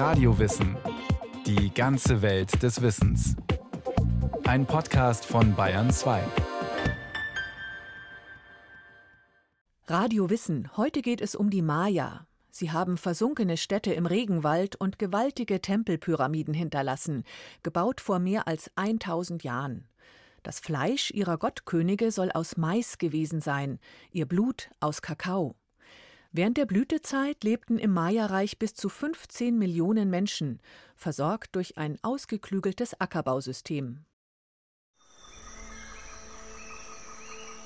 Radiowissen. Die ganze Welt des Wissens. Ein Podcast von Bayern 2. Radio Wissen. Heute geht es um die Maya. Sie haben versunkene Städte im Regenwald und gewaltige Tempelpyramiden hinterlassen, gebaut vor mehr als 1000 Jahren. Das Fleisch ihrer Gottkönige soll aus Mais gewesen sein, ihr Blut aus Kakao. Während der Blütezeit lebten im Maya-Reich bis zu 15 Millionen Menschen, versorgt durch ein ausgeklügeltes Ackerbausystem.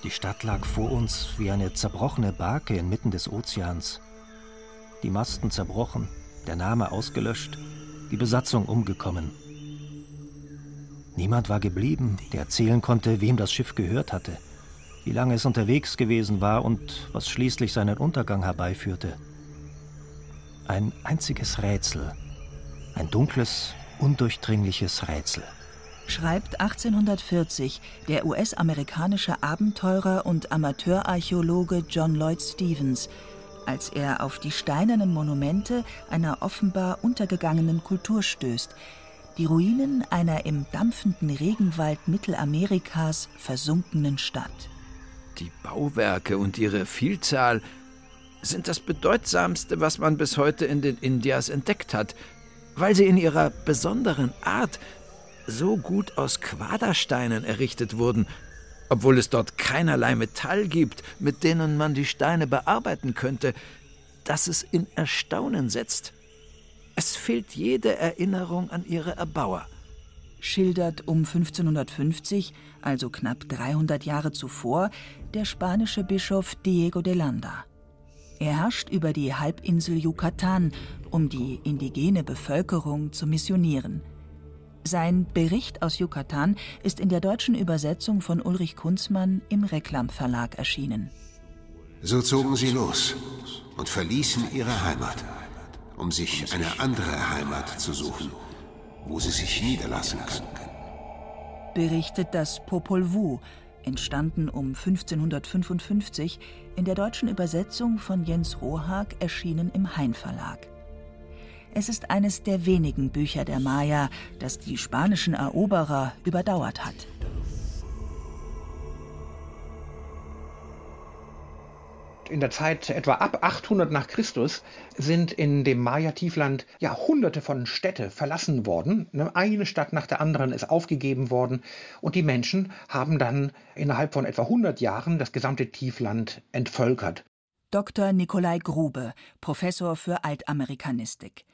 Die Stadt lag vor uns wie eine zerbrochene Barke inmitten des Ozeans. Die Masten zerbrochen, der Name ausgelöscht, die Besatzung umgekommen. Niemand war geblieben, der erzählen konnte, wem das Schiff gehört hatte wie lange es unterwegs gewesen war und was schließlich seinen Untergang herbeiführte. Ein einziges Rätsel, ein dunkles, undurchdringliches Rätsel. Schreibt 1840 der US-amerikanische Abenteurer und Amateurarchäologe John Lloyd Stevens, als er auf die steinernen Monumente einer offenbar untergegangenen Kultur stößt, die Ruinen einer im dampfenden Regenwald Mittelamerikas versunkenen Stadt. Die Bauwerke und ihre Vielzahl sind das Bedeutsamste, was man bis heute in den Indias entdeckt hat, weil sie in ihrer besonderen Art so gut aus Quadersteinen errichtet wurden, obwohl es dort keinerlei Metall gibt, mit denen man die Steine bearbeiten könnte, dass es in Erstaunen setzt. Es fehlt jede Erinnerung an ihre Erbauer schildert um 1550, also knapp 300 Jahre zuvor, der spanische Bischof Diego de Landa. Er herrscht über die Halbinsel Yucatan, um die indigene Bevölkerung zu missionieren. Sein Bericht aus Yucatan ist in der deutschen Übersetzung von Ulrich Kunzmann im Reklam Verlag erschienen. So zogen sie los und verließen ihre Heimat, um sich eine andere Heimat zu suchen wo sie sich niederlassen könnten. Berichtet das Popol Vuh, entstanden um 1555, in der deutschen Übersetzung von Jens Rohag, erschienen im Hein Verlag. Es ist eines der wenigen Bücher der Maya, das die spanischen Eroberer überdauert hat. In der Zeit etwa ab 800 nach Christus sind in dem Maya-Tiefland ja hunderte von Städte verlassen worden. Ne, eine Stadt nach der anderen ist aufgegeben worden und die Menschen haben dann innerhalb von etwa 100 Jahren das gesamte Tiefland entvölkert. Dr. Nikolai Grube, Professor für Altamerikanistik.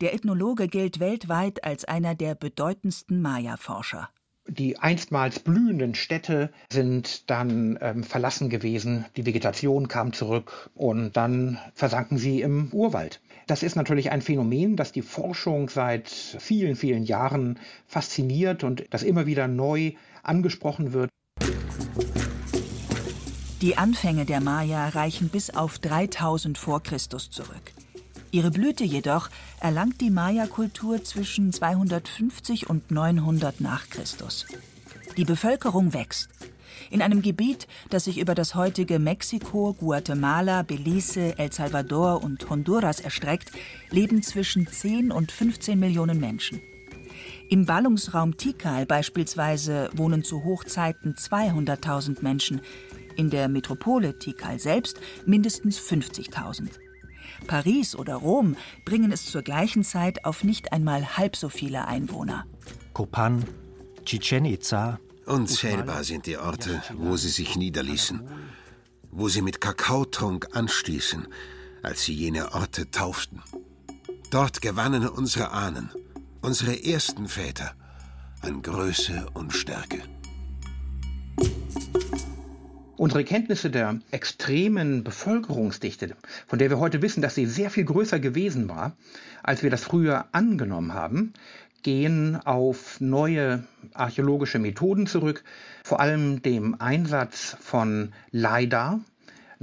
Der Ethnologe gilt weltweit als einer der bedeutendsten Maya-Forscher die einstmals blühenden Städte sind dann ähm, verlassen gewesen, die Vegetation kam zurück und dann versanken sie im Urwald. Das ist natürlich ein Phänomen, das die Forschung seit vielen, vielen Jahren fasziniert und das immer wieder neu angesprochen wird. Die Anfänge der Maya reichen bis auf 3000 vor Christus zurück. Ihre Blüte jedoch erlangt die Maya-Kultur zwischen 250 und 900 nach Christus. Die Bevölkerung wächst. In einem Gebiet, das sich über das heutige Mexiko, Guatemala, Belize, El Salvador und Honduras erstreckt, leben zwischen 10 und 15 Millionen Menschen. Im Ballungsraum Tikal beispielsweise wohnen zu Hochzeiten 200.000 Menschen, in der Metropole Tikal selbst mindestens 50.000. Paris oder Rom bringen es zur gleichen Zeit auf nicht einmal halb so viele Einwohner. Copan, Chichen Itza. Unzählbar sind die Orte, wo sie sich niederließen, wo sie mit Kakaotrunk anstießen, als sie jene Orte tauften. Dort gewannen unsere Ahnen, unsere ersten Väter, an Größe und Stärke. Unsere Kenntnisse der extremen Bevölkerungsdichte, von der wir heute wissen, dass sie sehr viel größer gewesen war, als wir das früher angenommen haben, gehen auf neue archäologische Methoden zurück, vor allem dem Einsatz von LIDAR,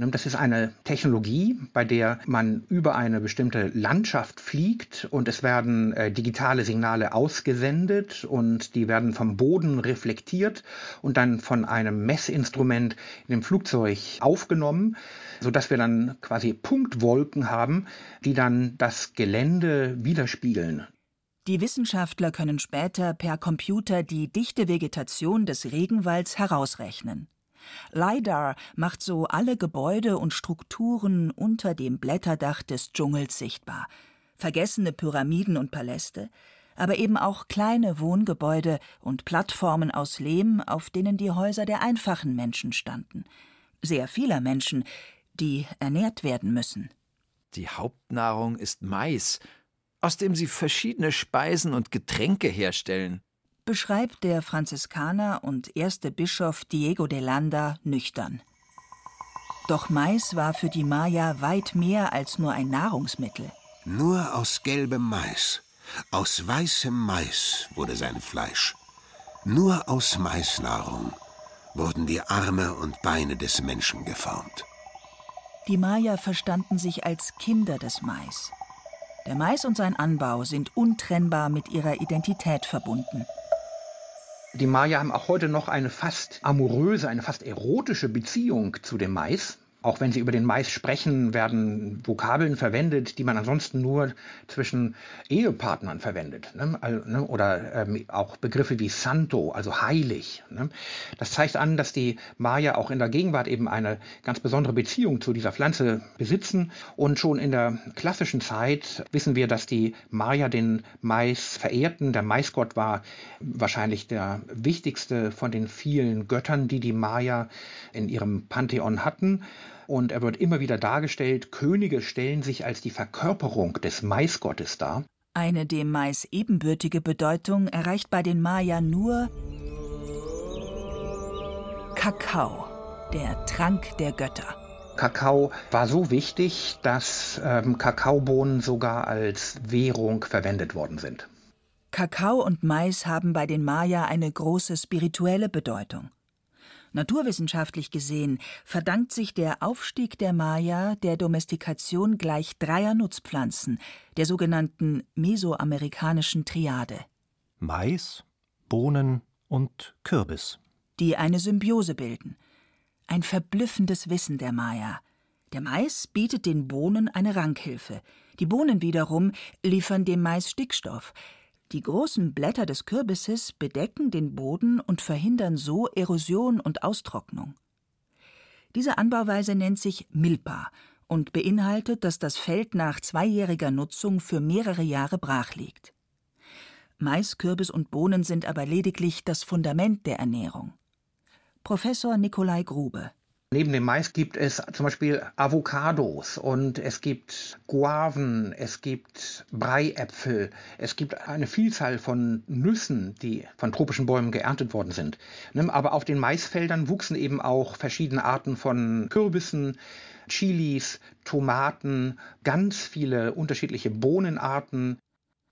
Das ist eine Technologie, bei der man über eine bestimmte Landschaft fliegt und es werden äh, digitale Signale ausgesendet und die werden vom Boden reflektiert und dann von einem Messinstrument in dem Flugzeug aufgenommen, sodass wir dann quasi Punktwolken haben, die dann das Gelände widerspiegeln. Die Wissenschaftler können später per Computer die dichte Vegetation des Regenwalds herausrechnen. LIDAR macht so alle Gebäude und Strukturen unter dem Blätterdach des Dschungels sichtbar. Vergessene Pyramiden und Paläste, aber eben auch kleine Wohngebäude und Plattformen aus Lehm, auf denen die Häuser der einfachen Menschen standen. Sehr vieler Menschen, die ernährt werden müssen. Die Hauptnahrung ist Mais, aus dem sie verschiedene Speisen und Getränke herstellen. Beschreibt der Franziskaner und erste Bischof Diego de Landa nüchtern. Doch Mais war für die Maya weit mehr als nur ein Nahrungsmittel. Nur aus gelbem Mais, aus weißem Mais wurde sein Fleisch. Nur aus Maisnahrung wurden die Arme und Beine des Menschen geformt. Die Maya verstanden sich als Kinder des Mais. Der Mais und sein Anbau sind untrennbar mit ihrer Identität verbunden. Die Maya haben auch heute noch eine fast amoröse, eine fast erotische Beziehung zu dem Mais. Auch wenn sie über den Mais sprechen, werden Vokabeln verwendet, die man ansonsten nur zwischen Ehepartnern verwendet. Ne? ne? Oder ähm, auch Begriffe wie Santo, also heilig. Ne? Das zeigt an, dass die Maya auch in der Gegenwart eben eine ganz besondere Beziehung zu dieser Pflanze besitzen. Und schon in der klassischen Zeit wissen wir, dass die Maya den Mais verehrten. Der Maisgott war wahrscheinlich der wichtigste von den vielen Göttern, die die Maya in ihrem Pantheon hatten und er wird immer wieder dargestellt, Könige stellen sich als die Verkörperung des Maisgottes dar. Eine dem Mais ebenbürtige Bedeutung erreicht bei den Maya nur Kakao, der Trank der Götter. Kakao war so wichtig, dass ähm, Kakaobohnen sogar als Währung verwendet worden sind. Kakao und Mais haben bei den Maya eine große spirituelle Bedeutung. Naturwissenschaftlich gesehen verdankt sich der Aufstieg der Maya der Domestikation gleich dreier Nutzpflanzen, der sogenannten mesoamerikanischen Triade. Mais, Bohnen und Kürbis. Die eine Symbiose bilden. Ein verblüffendes Wissen der Maya. Der Mais bietet den Bohnen eine Rankhilfe. Die Bohnen wiederum liefern dem Mais Stickstoff, die großen Blätter des Kürbisses bedecken den Boden und verhindern so Erosion und Austrocknung. Diese Anbauweise nennt sich Milpa und beinhaltet, dass das Feld nach zweijähriger Nutzung für mehrere Jahre brach liegt. Mais, Kürbis und Bohnen sind aber lediglich das Fundament der Ernährung. Professor Nikolai Grube Neben dem Mais gibt es zum Beispiel Avocados und es gibt Guaven, es gibt Breiäpfel, es gibt eine Vielzahl von Nüssen, die von tropischen Bäumen geerntet worden sind. Ne, aber auf den Maisfeldern wuchsen eben auch verschiedene Arten von Kürbissen, Chilis, Tomaten, ganz viele unterschiedliche Bohnenarten,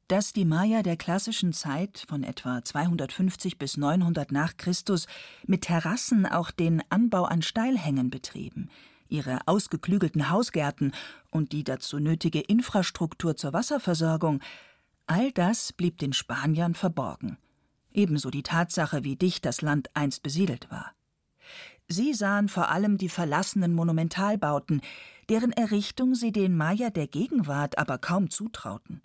dass die Maya der klassischen Zeit von etwa 250 bis 900 nach Christus mit Terrassen auch den Anbau an Steilhängen betrieben, ihre ausgeklügelten Hausgärten und die dazu nötige Infrastruktur zur Wasserversorgung, all das blieb den Spaniern verborgen. Ebenso die Tatsache, wie dicht das Land einst besiedelt war. Sie sahen vor allem die verlassenen Monumentalbauten, deren Errichtung sie den Maya der Gegenwart aber kaum zutrauten.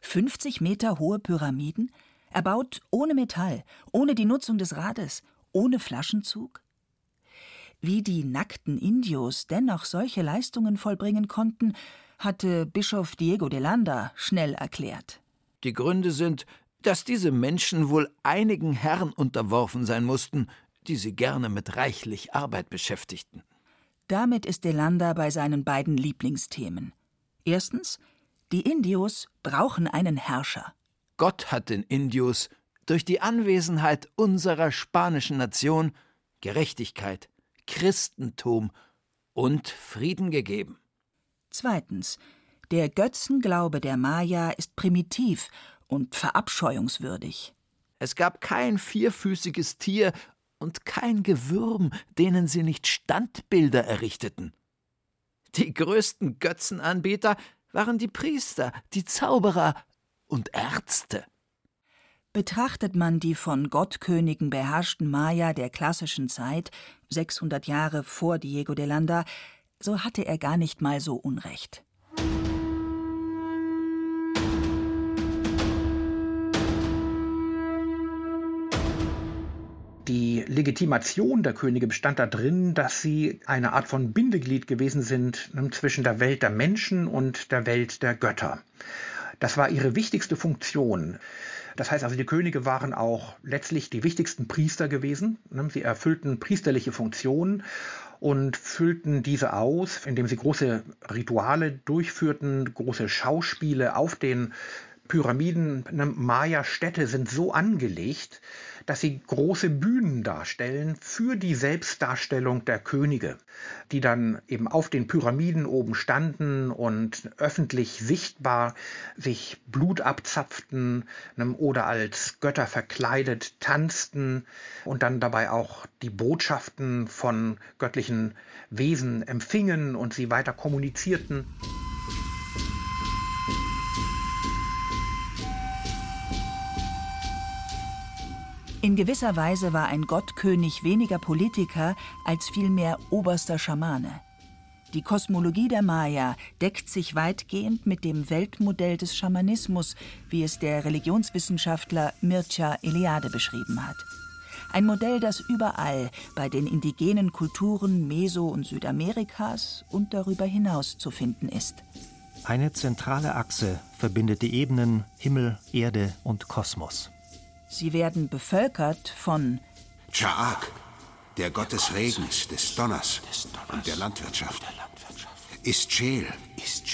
50 Meter hohe Pyramiden, erbaut ohne Metall, ohne die Nutzung des Rades, ohne Flaschenzug? Wie die nackten Indios dennoch solche Leistungen vollbringen konnten, hatte Bischof Diego de Landa schnell erklärt. Die Gründe sind, dass diese Menschen wohl einigen Herren unterworfen sein mussten, die sie gerne mit reichlich Arbeit beschäftigten. Damit ist de Landa bei seinen beiden Lieblingsthemen. Erstens die Indios brauchen einen Herrscher. Gott hat den Indios durch die Anwesenheit unserer spanischen Nation Gerechtigkeit, Christentum und Frieden gegeben. Zweitens. Der Götzenglaube der Maya ist primitiv und verabscheuungswürdig. Es gab kein vierfüßiges Tier und kein Gewürm, denen sie nicht Standbilder errichteten. Die größten Götzenanbieter waren die Priester, die Zauberer und Ärzte. Betrachtet man die von Gottkönigen beherrschten Maya der klassischen Zeit, 600 Jahre vor Diego de Landa, so hatte er gar nicht mal so Unrecht. Legitimation der Könige bestand darin, dass sie eine Art von Bindeglied gewesen sind ne, zwischen der Welt der Menschen und der Welt der Götter. Das war ihre wichtigste Funktion. Das heißt also, die Könige waren auch letztlich die wichtigsten Priester gewesen. Ne. Sie erfüllten priesterliche Funktionen und füllten diese aus, indem sie große Rituale durchführten, große Schauspiele auf den Pyramiden. Ne, Maya-Städte sind so angelegt, dass sie große Bühnen darstellen für die Selbstdarstellung der Könige, die dann eben auf den Pyramiden oben standen und öffentlich sichtbar sich Blut abzapften ne, oder als Götter verkleidet tanzten und dann dabei auch die Botschaften von göttlichen Wesen empfingen und sie weiter kommunizierten. In gewisser Weise war ein Gottkönig weniger Politiker als vielmehr oberster Schamane. Die Kosmologie der Maya deckt sich weitgehend mit dem Weltmodell des Schamanismus, wie es der Religionswissenschaftler Mircea Eliade beschrieben hat. Ein Modell, das überall bei den indigenen Kulturen Meso- und Südamerikas und darüber hinaus zu finden ist. Eine zentrale Achse verbindet die Ebenen Himmel, Erde und Kosmos. Sie werden bevölkert von Cha'ak, der Gott des Regens, des Donners und der Landwirtschaft. Ischel,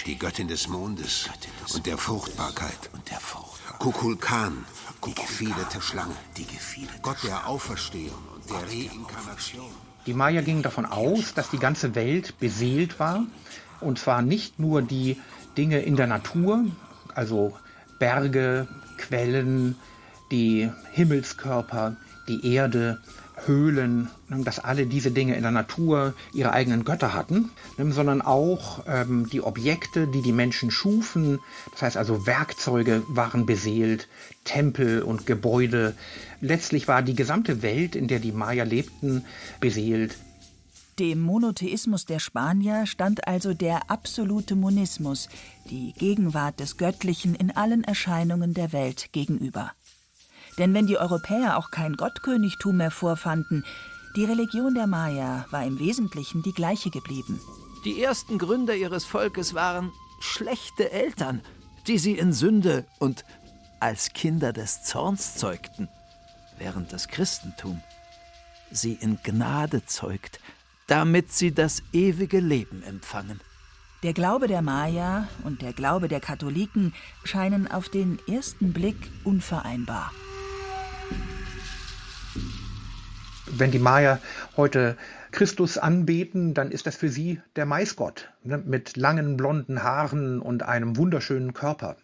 die Göttin des Mondes und der Fruchtbarkeit. Kukulkan, die gefiederte Schlange. Gott der Auferstehung und der Reinkarnation. Die Maya gingen davon aus, dass die ganze Welt beseelt war. Und zwar nicht nur die Dinge in der Natur, also Berge, Quellen, die Himmelskörper, die Erde, Höhlen, ne, dass alle diese Dinge in der Natur ihre eigenen Götter hatten, ne, sondern auch ähm, die Objekte, die die Menschen schufen, das heißt also Werkzeuge waren beseelt, Tempel und Gebäude. Letztlich war die gesamte Welt, in der die Maya lebten, beseelt. Dem Monotheismus der Spanier stand also der absolute Monismus, die Gegenwart des Göttlichen in allen Erscheinungen der Welt gegenüber. Denn wenn die Europäer auch kein Gottkönigtum mehr vorfanden, die Religion der Maya war im Wesentlichen die gleiche geblieben. Die ersten Gründer ihres Volkes waren schlechte Eltern, die sie in Sünde und als Kinder des Zorns zeugten, während das Christentum sie in Gnade zeugt, damit sie das ewige Leben empfangen. Der Glaube der Maya und der Glaube der Katholiken scheinen auf den ersten Blick unvereinbar. Wenn die Maya heute Christus anbeten, dann ist das für sie der Maisgott ne, mit langen blonden Haaren und einem wunderschönen Körper.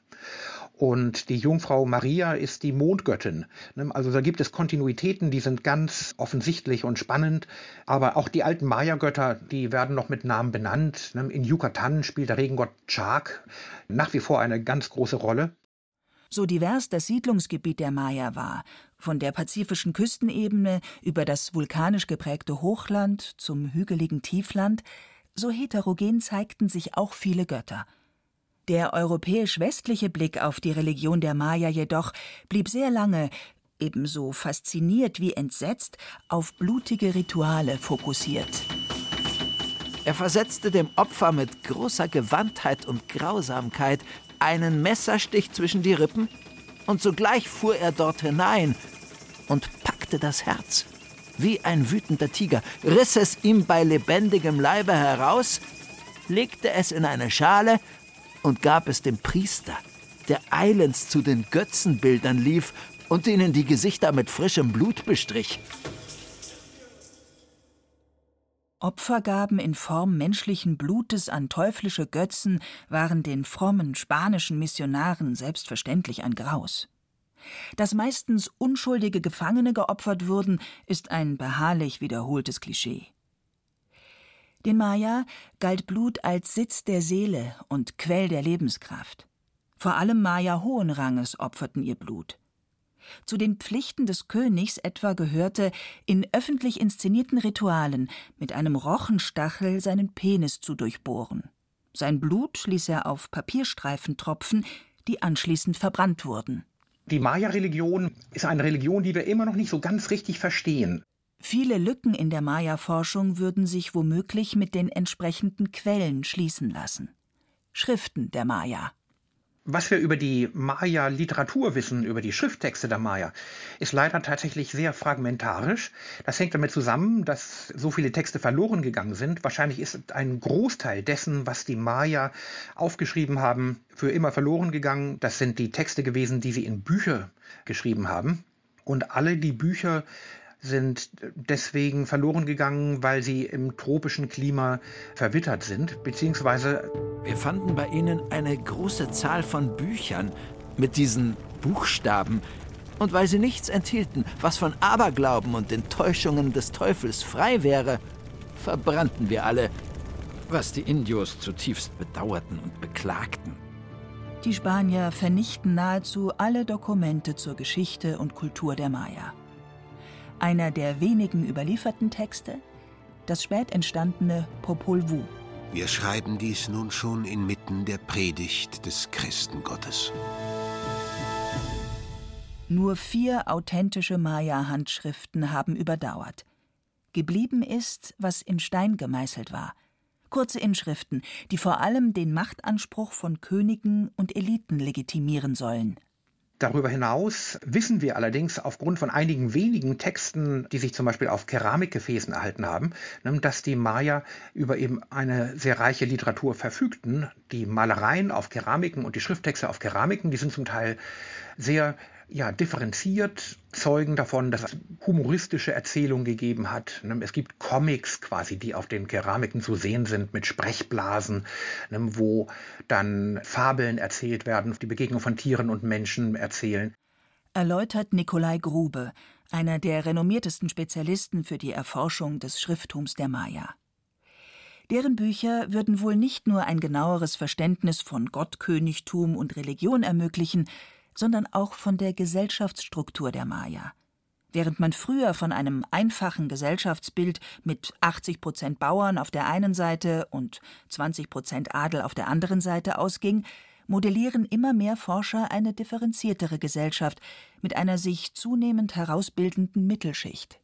Und die Jungfrau Maria ist die Mondgöttin. Ne, also da gibt es Kontinuitäten, die sind ganz offensichtlich und spannend. Aber auch die alten Maya-Götter, die werden noch mit Namen benannt. Ne, in Yucatan spielt der Regengott Chak nach wie vor eine ganz große Rolle. So divers das Siedlungsgebiet der Maya war, von der pazifischen Küstenebene über das vulkanisch geprägte Hochland zum hügeligen Tiefland, so heterogen zeigten sich auch viele Götter. Der europäisch-westliche Blick auf die Religion der Maya jedoch blieb sehr lange, ebenso fasziniert wie entsetzt, auf blutige Rituale fokussiert. Er versetzte dem Opfer mit großer Gewandtheit und Grausamkeit einen Messerstich zwischen die Rippen und sogleich fuhr er dort hinein und packte das Herz. Wie ein wütender Tiger riss es ihm bei lebendigem Leibe heraus, legte es in eine Schale und gab es dem Priester, der eilends zu den Götzenbildern lief und ihnen die Gesichter mit frischem Blut bestrich. Opfergaben in Form menschlichen Blutes an teuflische Götzen waren den frommen spanischen Missionaren selbstverständlich ein Graus. Dass meistens unschuldige Gefangene geopfert wurden, ist ein beharrlich wiederholtes Klischee. Den Maya galt Blut als Sitz der Seele und Quell der Lebenskraft. Vor allem Maya hohen Ranges opferten ihr Blut. Zu den Pflichten des Königs etwa gehörte, in öffentlich inszenierten Ritualen mit einem Rochenstachel seinen Penis zu durchbohren. Sein Blut ließ er auf Papierstreifen tropfen, die anschließend verbrannt wurden. Die Maya-Religion ist eine Religion, die wir immer noch nicht so ganz richtig verstehen. Viele Lücken in der Maya-Forschung würden sich womöglich mit den entsprechenden Quellen schließen lassen. Schriften der Maya. Was wir über die Maya-Literatur wissen, über die Schrifttexte der Maya, ist leider tatsächlich sehr fragmentarisch. Das hängt damit zusammen, dass so viele Texte verloren gegangen sind. Wahrscheinlich ist ein Großteil dessen, was die Maya aufgeschrieben haben, für immer verloren gegangen. Das sind die Texte gewesen, die sie in Bücher geschrieben haben. Und alle die Bücher sind deswegen verloren gegangen, weil sie im tropischen Klima verwittert sind, beziehungsweise wir fanden bei ihnen eine große Zahl von Büchern mit diesen Buchstaben, und weil sie nichts enthielten, was von Aberglauben und den Täuschungen des Teufels frei wäre, verbrannten wir alle, was die Indios zutiefst bedauerten und beklagten. Die Spanier vernichten nahezu alle Dokumente zur Geschichte und Kultur der Maya einer der wenigen überlieferten Texte, das spät entstandene Popol Vuh. Wir schreiben dies nun schon inmitten der Predigt des Christengottes. Nur vier authentische Maya-Handschriften haben überdauert. Geblieben ist, was in Stein gemeißelt war. Kurze Inschriften, die vor allem den Machtanspruch von Königen und Eliten legitimieren sollen. Darüber hinaus wissen wir allerdings aufgrund von einigen wenigen Texten, die sich zum Beispiel auf Keramikgefäßen erhalten haben, ne, dass die Maya über eben eine sehr reiche Literatur verfügten. Die Malereien auf Keramiken und die Schrifttexte auf Keramiken, die sind zum Teil sehr ja, differenziert zeugen davon, dass es humoristische Erzählungen gegeben hat. Ne, es gibt Comics quasi, die auf den Keramiken zu sehen sind mit Sprechblasen, ne, wo dann Fabeln erzählt werden, die Begegnung von Tieren und Menschen erzählen. Erläutert Nikolai Grube, einer der renommiertesten Spezialisten für die Erforschung des Schrifttums der Maya. Deren Bücher würden wohl nicht nur ein genaueres Verständnis von Gottkönigtum und Religion ermöglichen, sondern auch von der Gesellschaftsstruktur der Maya. Während man früher von einem einfachen Gesellschaftsbild mit 80 Prozent Bauern auf der einen Seite und 20 Prozent Adel auf der anderen Seite ausging, modellieren immer mehr Forscher eine differenziertere Gesellschaft mit einer sich zunehmend herausbildenden Mittelschicht.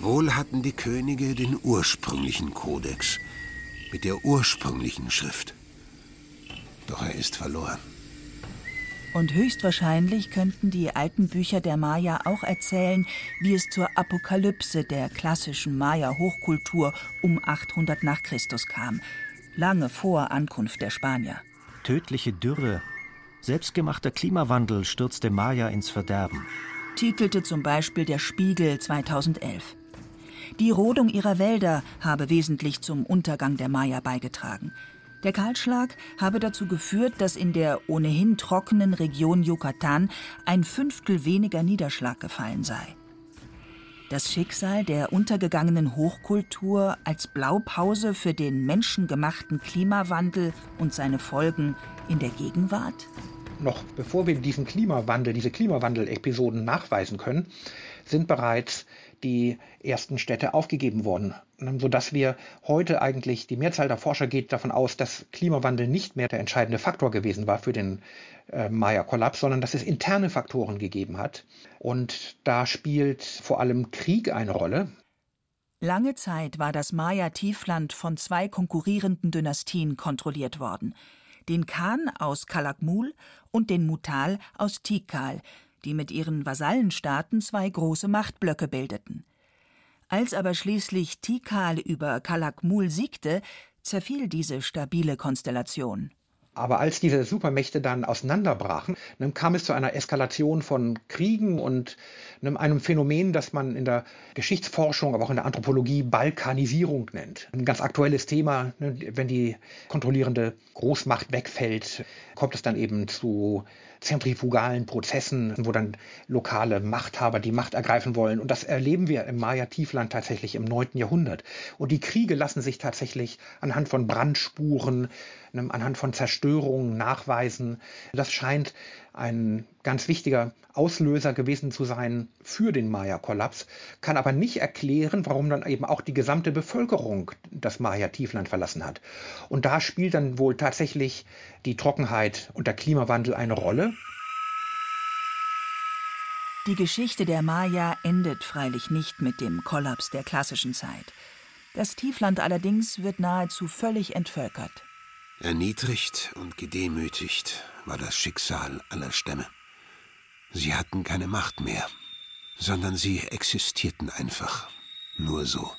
Wohl hatten die Könige den ursprünglichen Kodex, mit der ursprünglichen Schrift. Doch er ist verloren. Und höchstwahrscheinlich könnten die alten Bücher der Maya auch erzählen, wie es zur Apokalypse der klassischen Maya-Hochkultur um 800 nach Christus kam, lange vor Ankunft der Spanier. Tödliche Dürre, selbstgemachter Klimawandel stürzte Maya ins Verderben. Titelte zum Beispiel der Spiegel 2011. Die Rodung ihrer Wälder habe wesentlich zum Untergang der Maya beigetragen. Der Kahlschlag habe dazu geführt, dass in der ohnehin trockenen Region Yucatan ein Fünftel weniger Niederschlag gefallen sei. Das Schicksal der untergegangenen Hochkultur als Blaupause für den menschengemachten Klimawandel und seine Folgen in der Gegenwart? Noch bevor wir diesen Klimawandel, diese Klimawandel-Episoden nachweisen können, sind bereits die ersten Städte aufgegeben worden, sodass wir heute eigentlich, die Mehrzahl der Forscher geht davon aus, dass Klimawandel nicht mehr der entscheidende Faktor gewesen war für den äh, Maya-Kollaps, sondern dass es interne Faktoren gegeben hat. Und da spielt vor allem Krieg eine Rolle. Lange Zeit war das Maya-Tiefland von zwei konkurrierenden Dynastien kontrolliert worden. Den Khan aus Kalakmul und den Mutal aus Tikal, die mit ihren Vasallenstaaten zwei große Machtblöcke bildeten. Als aber schließlich Tikal über Kalakmul siegte, zerfiel diese stabile Konstellation. Aber als diese Supermächte dann auseinanderbrachen, kam es zu einer Eskalation von Kriegen und einem Phänomen, das man in der Geschichtsforschung, aber auch in der Anthropologie Balkanisierung nennt. Ein ganz aktuelles Thema, ne, wenn die kontrollierende Großmacht wegfällt, kommt es dann eben zu zentrifugalen Prozessen, wo dann lokale Machthaber die Macht ergreifen wollen. Und das erleben wir im Maya-Tiefland tatsächlich im 9. Jahrhundert. Und die Kriege lassen sich tatsächlich anhand von Brandspuren, ne, anhand von Zerstörungen nachweisen. Das scheint ein ganz wichtiger Auslöser gewesen zu sein für den Maya-Kollaps, kann aber nicht erklären, warum dann eben auch die gesamte Bevölkerung das Maya-Tiefland verlassen hat. Und da spielt dann wohl tatsächlich die Trockenheit und der Klimawandel eine Rolle. Die Geschichte der Maya endet freilich nicht mit dem Kollaps der klassischen Zeit. Das Tiefland allerdings wird nahezu völlig entvölkert. Erniedrigt und gedemütigt war das Schicksal aller Stämme. Sie hatten keine Macht mehr, sondern sie existierten einfach nur so.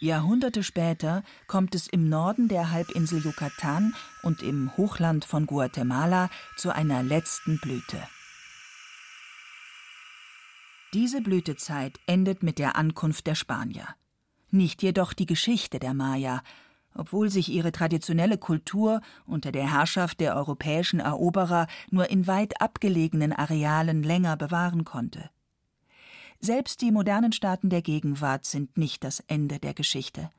Jahrhunderte später kommt es im Norden der Halbinsel Yucatan und im Hochland von Guatemala zu einer letzten Blüte. Diese Blütezeit endet mit der Ankunft der Spanier. Nicht jedoch die Geschichte der Maya, obwohl sich ihre traditionelle Kultur unter der Herrschaft der europäischen Eroberer nur in weit abgelegenen Arealen länger bewahren konnte. Selbst die modernen Staaten der Gegenwart sind nicht das Ende der Geschichte.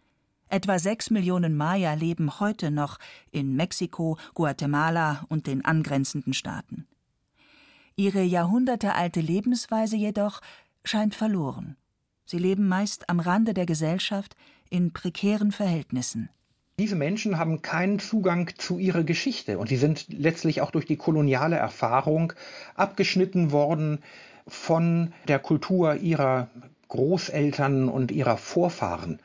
Etwa sechs Millionen Maya leben heute noch in Mexiko, Guatemala und den angrenzenden Staaten. Ihre jahrhundertealte Lebensweise jedoch scheint verloren. Sie leben meist am Rande der Gesellschaft in prekären Verhältnissen. Diese Menschen haben keinen Zugang zu ihrer Geschichte und sie sind letztlich auch durch die koloniale Erfahrung abgeschnitten worden von der Kultur ihrer Großeltern und ihrer Vorfahren.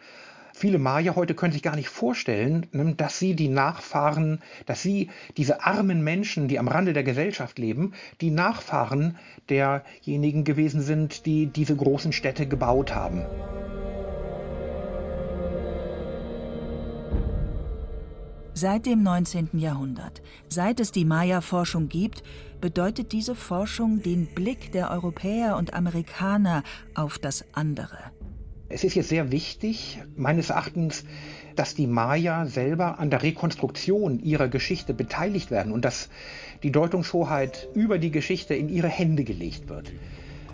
Viele Maya heute können sich gar nicht vorstellen, ne, dass sie die Nachfahren, dass sie diese armen Menschen, die am Rande der Gesellschaft leben, die Nachfahren derjenigen gewesen sind, die diese großen Städte gebaut haben. Seit dem 19. Jahrhundert, seit es die Maya-Forschung gibt, bedeutet diese Forschung den Blick der Europäer und Amerikaner auf das andere. Es ist jetzt sehr wichtig, meines Erachtens, dass die Maya selber an der Rekonstruktion ihrer Geschichte beteiligt werden und dass die Deutungshoheit über die Geschichte in ihre Hände gelegt wird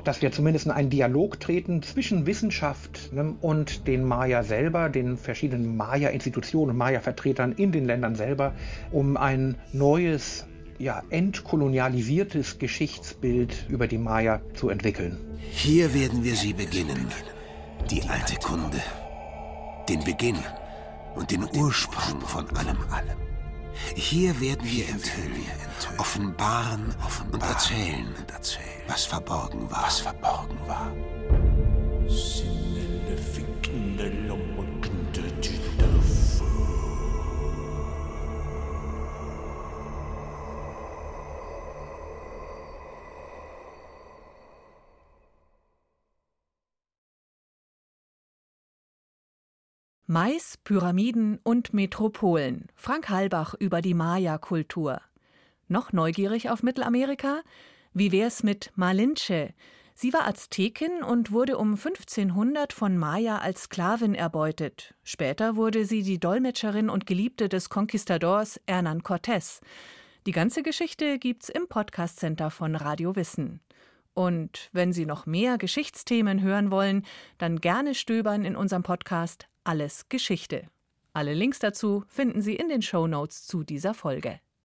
dass wir zumindest in einen Dialog treten zwischen Wissenschaft ne, und den Maya selber, den verschiedenen Maya-Institutionen, Maya-Vertretern in den Ländern selber, um ein neues, ja, entkolonialisiertes Geschichtsbild über die Maya zu entwickeln. Hier werden wir sie beginnen. Die alte Kunde. Den Beginn und den Ursprung von allem. Hier werden wir enthüllen, offenbaren und erzählen, was verborgen war. Was verborgen war. Mais, Pyramiden und Metropolen. Frank Halbach über die Maya-Kultur. Noch neugierig auf Mittelamerika? Wie wär's mit Malinche? Sie war Aztekin und wurde um 1500 von Maya als Sklavin erbeutet. Später wurde sie die Dolmetscherin und Geliebte des Conquistadors Hernán Cortés. Die ganze Geschichte gibt's im Podcast Center von Radio Wissen. Und wenn Sie noch mehr Geschichtsthemen hören wollen, dann gerne stöbern in unserem Podcast Alles Geschichte. Alle Links dazu finden Sie in den Show Notes zu dieser Folge.